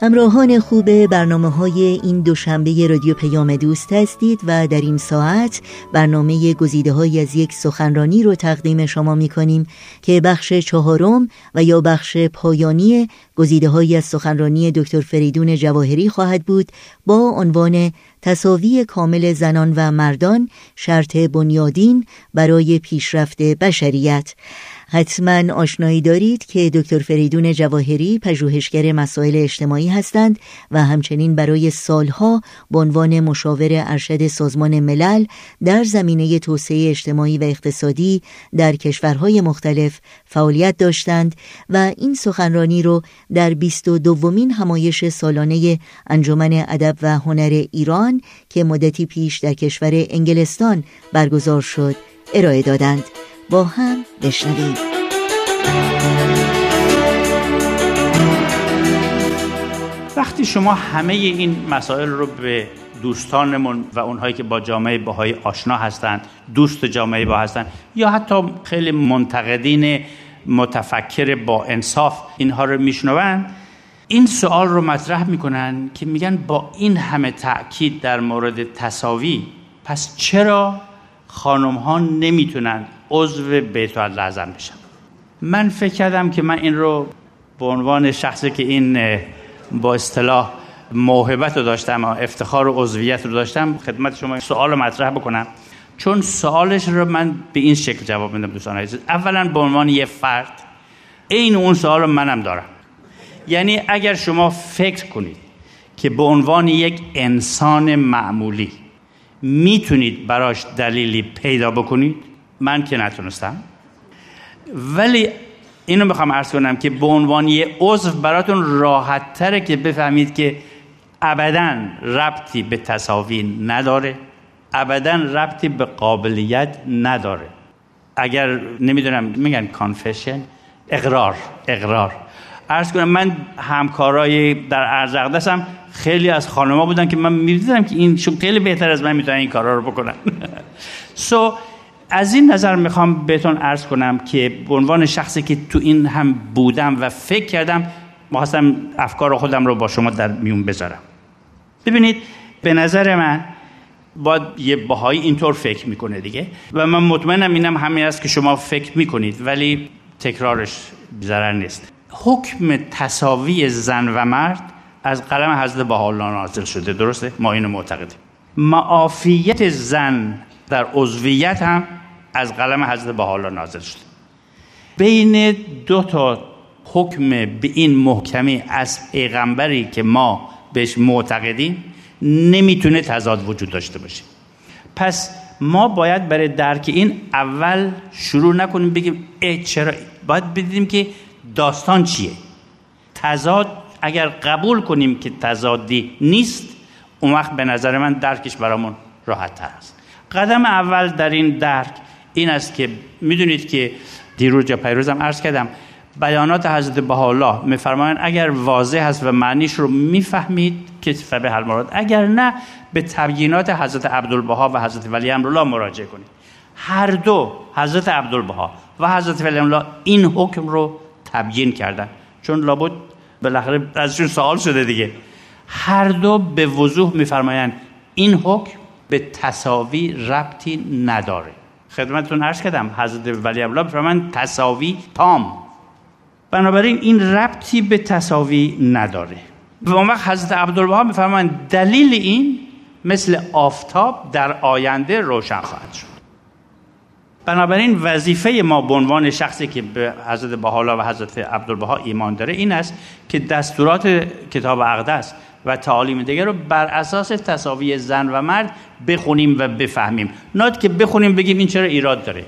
همراهان خوب برنامه های این دوشنبه رادیو پیام دوست هستید و در این ساعت برنامه گزیده های از یک سخنرانی رو تقدیم شما می کنیم که بخش چهارم و یا بخش پایانی گزیده های از سخنرانی دکتر فریدون جواهری خواهد بود با عنوان تصاوی کامل زنان و مردان شرط بنیادین برای پیشرفت بشریت. حتما آشنایی دارید که دکتر فریدون جواهری پژوهشگر مسائل اجتماعی هستند و همچنین برای سالها به عنوان مشاور ارشد سازمان ملل در زمینه توسعه اجتماعی و اقتصادی در کشورهای مختلف فعالیت داشتند و این سخنرانی رو در 22 دومین همایش سالانه انجمن ادب و هنر ایران که مدتی پیش در کشور انگلستان برگزار شد ارائه دادند. با هم بشنویم. وقتی شما همه این مسائل رو به دوستانمون و اونهایی که با جامعه باهایی آشنا هستند دوست جامعه با هستند یا حتی خیلی منتقدین متفکر با انصاف اینها رو میشنوند این سوال رو مطرح می‌کنن که میگن با این همه تاکید در مورد تصاوی پس چرا خانم ها نمی‌تونن عضو بیت لازم بشن؟ من فکر کردم که من این رو به عنوان شخصی که این با اصطلاح موهبت رو داشتم افتخار و عضویت رو داشتم خدمت شما سوال مطرح بکنم. چون سوالش رو من به این شکل جواب میدم دوستان عزیز. اولا به عنوان یه فرد این اون سوال رو منم دارم. یعنی اگر شما فکر کنید که به عنوان یک انسان معمولی می‌تونید براش دلیلی پیدا بکنید من که نتونستم. ولی اینو می‌خوام عرض کنم که به عنوان یه عضو براتون راحت تره که بفهمید که ابدا ربطی به تصاوی نداره ابدا ربطی به قابلیت نداره. اگر نمی‌دونم میگن کانفشن اقرار اقرار. عرض کنم من همکارای در ارزقدس هم خیلی از خانما بودن که من می‌دیدم که این خیلی بهتر از من می‌تونن این کارا رو بکنن. سو so, از این نظر می‌خوام بهتون عرض کنم که به عنوان شخصی که تو این هم بودم و فکر کردم می‌خواستم افکار خودم رو با شما در میون بذارم. ببینید به نظر من باید یه باهایی اینطور فکر می‌کنه دیگه. و من مطمئنم اینم همین است که شما فکر می‌کنید ولی تکرارش ضرر نیست. حکم تصاوی زن و مرد از قلم حضرت بهاءالله نازل شده. درسته؟ ما اینو معتقدیم. معافیت زن در عضویت هم از قلم حضرت بهاءالله نازل شده. بین دو تا حکم به این محکمی از پیغمبری که ما بهش معتقدیم نمی‌تونه تضاد وجود داشته باشه. پس ما باید برای درک این اول شروع نکنیم بگیم ای چرا؟ باید بدیم که داستان چیه. تضاد اگر قبول کنیم که تضادی نیست اون وقت به نظر من درکش برامون راحت تر است. قدم اول در این درک این است که می‌دونید که دیروز یا پیروزم عرض کردم بیانات حضرت بهاءالله میفرمایند اگر واضح هست و معنیش رو می‌فهمید که حل مراد اگر نه به تبیینات حضرت عبدالبها و حضرت ولی امرالله مراجعه کنید. هر دو حضرت عبدالبها و حضرت ولی امرالله این حکم رو تبیین کردن. چون لابد بالاخره ازشون سوال شده دیگه. هر دو به وضوح میفرمایند این حکم به تصاوی ربطی نداره. خدمتتون عرض کردم حضرت ولی الله من تصاوی تام. بنابراین این ربطی به تصاوی نداره. و اون وقت حضرت عبدالبها میفرمایند دلیل این مثل آفتاب در آینده روشن خواهد شد. بنابراین وظیفه ما به عنوان شخصی که به حضرت بهاءالله و حضرت عبدالبها ایمان داره این است که دستورات کتاب اقدس و تعالیم دیگر رو بر اساس تصاوی زن و مرد بخونیم و بفهمیم. ناد که بخونیم بگیم این چرا ایراد داره.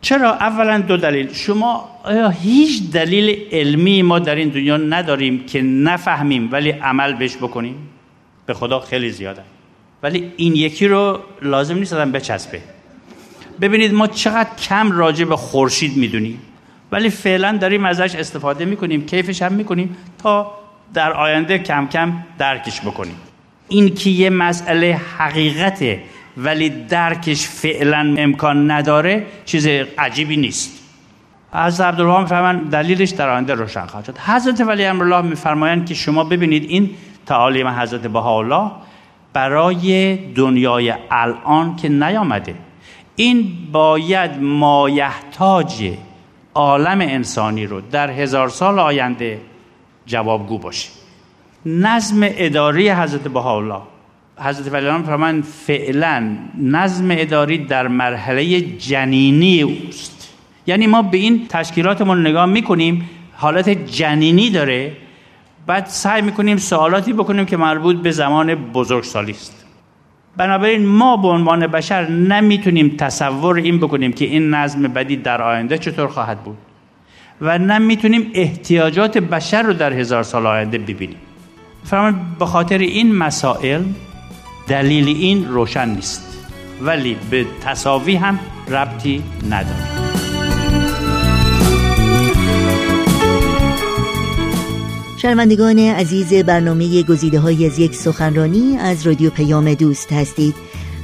چرا؟ اولا دو دلیل. شما آیا هیچ دلیل علمی ما در این دنیا نداریم که نفهمیم ولی عمل بهش بکنیم؟ به خدا خیلی زیاده. ولی این یکی رو لازم نیست آدم بچسبه. ببینید ما چقدر کم راجع به خورشید می‌دونیم. ولی فعلا داریم ازش استفاده می‌کنیم کیفش هم می‌کنیم تا در آینده کم کم درکش بکنیم. این که یه مسئله حقیقته ولی درکش فعلا امکان نداره چیز عجیبی نیست. حضرت عبدالله فرمان دلیلش در آینده روشن خواهد شد. حضرت ولی امرالله میفرمایند که شما ببینید این تعالیم حضرت بهاءالله برای دنیای الان که نیامده. این باید مایحتاج عالم انسانی رو در هزار سال آینده جوابگو باشه نظم اداری حضرت بهاءالله. حضرت ولی فرمان فعلا نظم اداری در مرحله جنینی اوست. یعنی ما به این تشکیلاتمون نگاه می‌کنیم حالت جنینی داره بعد سعی می‌کنیم سوالاتی بکنیم که مربوط به زمان بزرگسالی است. بنابراین ما به عنوان بشر نمی‌تونیم تصور این بکنیم که این نظم بدی در آینده چطور خواهد بود. و نمی‌تونیم احتیاجات بشر رو در هزار سال آینده ببینیم. فرمان به خاطر این مسائل دلیل این روشن نیست. ولی به تصاوی هم ربطی نداره. شنوندگان عزیز برنامه گزیده های از یک سخنرانی از رادیو پیام دوست هستید.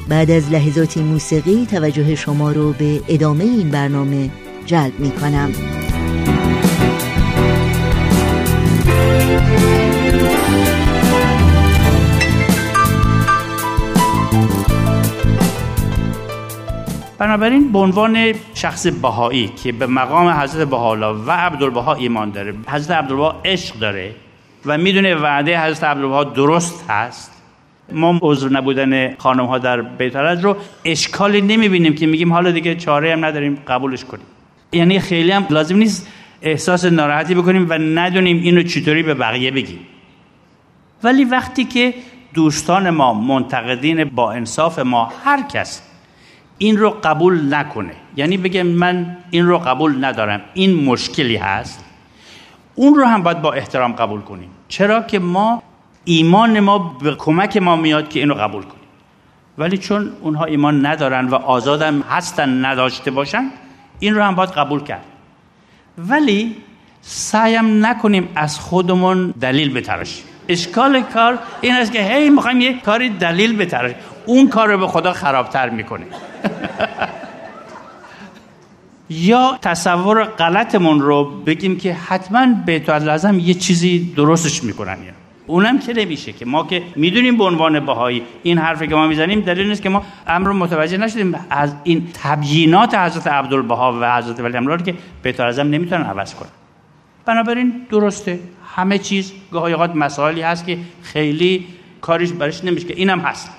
بعد از لحظاتی موسیقی توجه شما رو به ادامه این برنامه جلب می کنم بنابراین به عنوان شخص بهایی که به مقام حضرت بهاءالله و عبدالبها ایمان داره حضرت عبدالبها عشق داره و می‌دونه وعده حضرت عبدالبها درست هست ما عذر نبودن خانم ها در بیت رو اشکالی نمی‌بینیم که میگیم حالا دیگه چاره هم نداریم قبولش کنیم. یعنی خیلی هم لازم نیست احساس ناراحتی بکنیم و ندونیم اینو چطوری به بقیه بگیم. ولی وقتی که دوستان ما منتقدین با انصاف ما هر کس این رو قبول نکنه. یعنی بگه من این رو قبول ندارم. این مشکلی هست. اون رو هم باید با احترام قبول کنیم. چرا که ما ایمان ما به کمک ما میاد که این رو قبول کنیم. ولی چون اونها ایمان ندارن و آزادم هستن نداشته باشن این رو هم باید قبول کرد. ولی سعیم نکنیم از خودمون دلیل بتراشیم. اشکال کار این است که هی می‌خوایم یه کاری دلیل بتراشیم. اون کار رو به خدا خرابتر می‌کنه. یا تصور غلطمون رو بگیم که حتما بیت لازم یه چیزی درستش می‌کنن. یا اونم که نمیشه که ما که می‌دونیم به عنوان بهایی این حرفی که ما می‌زنیم دلیل نیست که ما امر متوجه نشدیم. از این تبیینات حضرت عبدالبها و حضرت ولی امرار که بیت لازم نمی‌تونن عوض کنن. بنابراین درسته. همه چیز گاهی اوقات مسائلی هست که خیلی کاریش برش نمیشه که اینم هست.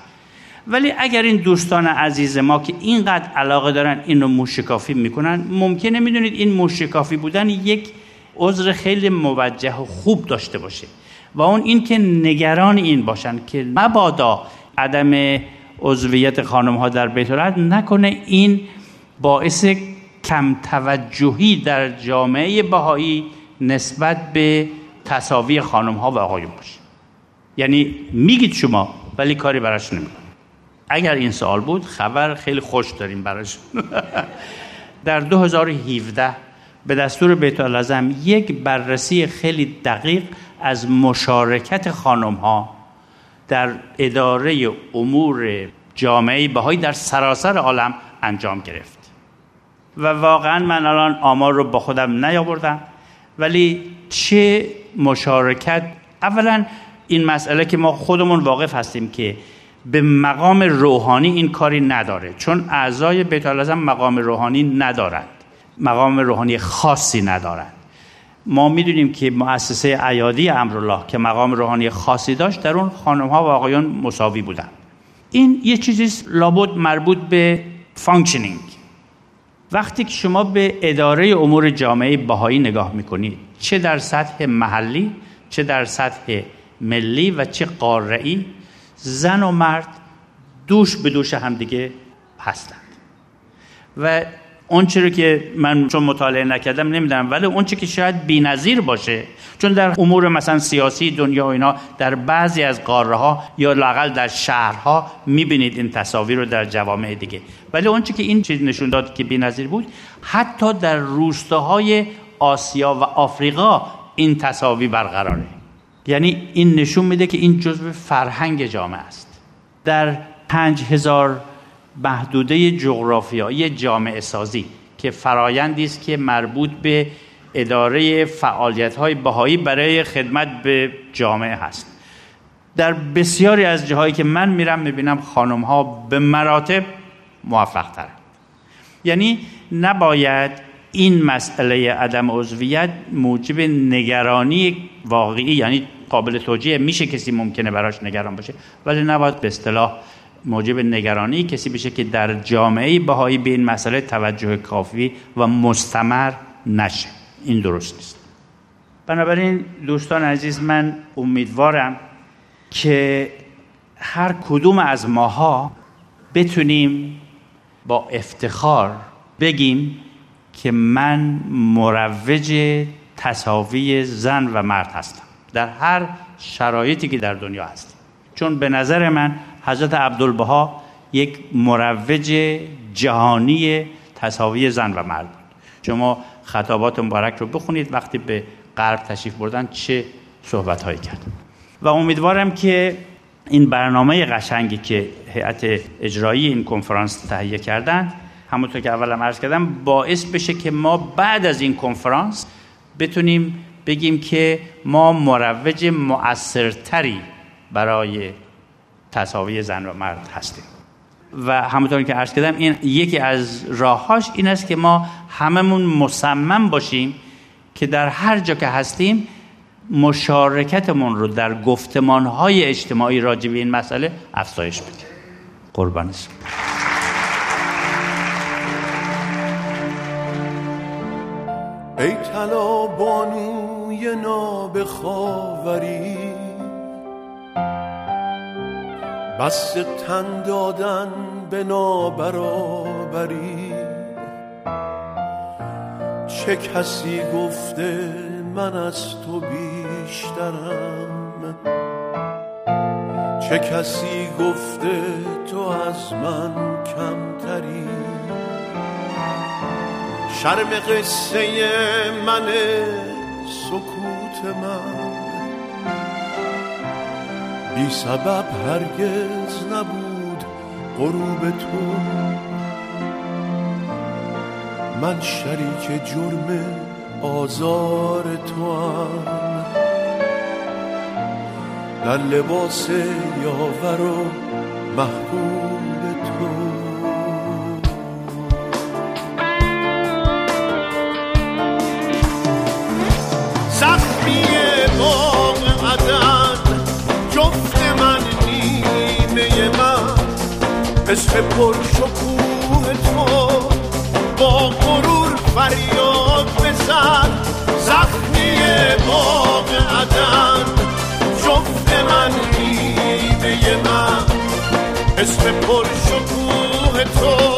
ولی اگر این دوستان عزیز ما که اینقدر علاقه دارن این رو موشکافی می‌کنن ممکنه می‌دونید این موشکافی بودن یک عذر خیلی موجه و خوب داشته باشه. و اون این که نگران این باشن که مبادا عدم عضویت خانم ها در بیت نکنه این باعث کم توجهی در جامعه بهایی نسبت به تصاوی خانم ها و آقایون باشه. یعنی میگید شما ولی کاری براش نمی‌کنه اگر این سوال بود خبر خیلی خوش داریم براش. در 2017 به دستور بیت العظم یک بررسی خیلی دقیق از مشارکت خانم ها در اداره امور جامعه بهایی در سراسر عالم انجام گرفت. و واقعا من الان آمار رو با خودم نیاوردم ولی چه مشارکت؟ اولا این مسئله که ما خودمون واقف هستیم که به مقام روحانی این کاری نداره چون اعضای بیت مقام روحانی ندارند مقام روحانی خاصی ندارند. ما می‌دونیم که مؤسسه ایادی امرالله که مقام روحانی خاصی داشت در اون خانم ها و آقایان مساوی بودن این یه چیزی لابد مربوط به functioning وقتی که شما به اداره امور جامعه بهایی نگاه می‌کنید چه در سطح محلی چه در سطح ملی و چه قارعی زن و مرد دوش به دوش همدیگه هستند. و اونچه رو که من چون مطالعه نکردم نمی‌دونم ولی اونچه که شاید بی‌نظیر باشه چون در امور مثلا سیاسی دنیا و اینا در بعضی از قاره ها یا لاقل در شهرها می‌بینید این تصاویر رو در جوامع دیگه. ولی اونچه که این چیز نشون داد که بی‌نظیر بود حتی در روستاهای آسیا و آفریقا این تصاویر برقراره. یعنی این نشون میده که این جزو فرهنگ جامعه است. در پنج هزار محدوده جغرافیایی جامعه سازی که فرایندی است که مربوط به اداره فعالیت های بهایی برای خدمت به جامعه هست. در بسیاری از جاهایی که من میرم می‌بینم خانم ها به مراتب موفق تر یعنی نباید این مسئله عدم عضویت موجب نگرانی واقعی یعنی قابل توجیه میشه کسی ممکنه براش نگران باشه ولی نباید به اصطلاح موجب نگرانی کسی بشه که در جامعه بهایی به این مسئله توجه کافی و مستمر نشه. این درست نیست. بنابراین دوستان عزیز من امیدوارم که هر کدوم از ماها بتونیم با افتخار بگیم که من مروج تصاوی زن و مرد هستم. در هر شرایطی که در دنیا هستیم. چون به نظر من حضرت عبدالبها یک مروج جهانی تصاوی زن و مرد شما خطابات مبارک رو بخونید وقتی به غرب تشریف بردن چه صحبت هایی کرد و امیدوارم که این برنامه قشنگی که هیئت اجرایی این کنفرانس تهیه کردن همونطور که اولم عرض کردم باعث بشه که ما بعد از این کنفرانس بتونیم بگیم که ما مروج مؤثرتری برای تصاوی زن و مرد هستیم. و همونطور که عرض کردم این یکی از راههاش این است که ما هممون مصمم باشیم که در هر جا که هستیم مشارکتمون رو در گفتمانهای اجتماعی راجع به این مسئله افزایش بدیم. قربان ای طلا بانوی نابخاوری بس تن دادن به نابرابری. چه کسی گفته من از تو بیشترم؟ چه کسی گفته تو از من کمتری؟ شرم قصه من سکوت من. بی سبب هرگز نبود غروب تو. من شریک جرم آزار تو هم در لباس یاور و محبوب عشق پر شکوه تو. با غرور فریاد بزن. زخمی باغ عدن جفت من نیمه من. عشق پر شکوه تو.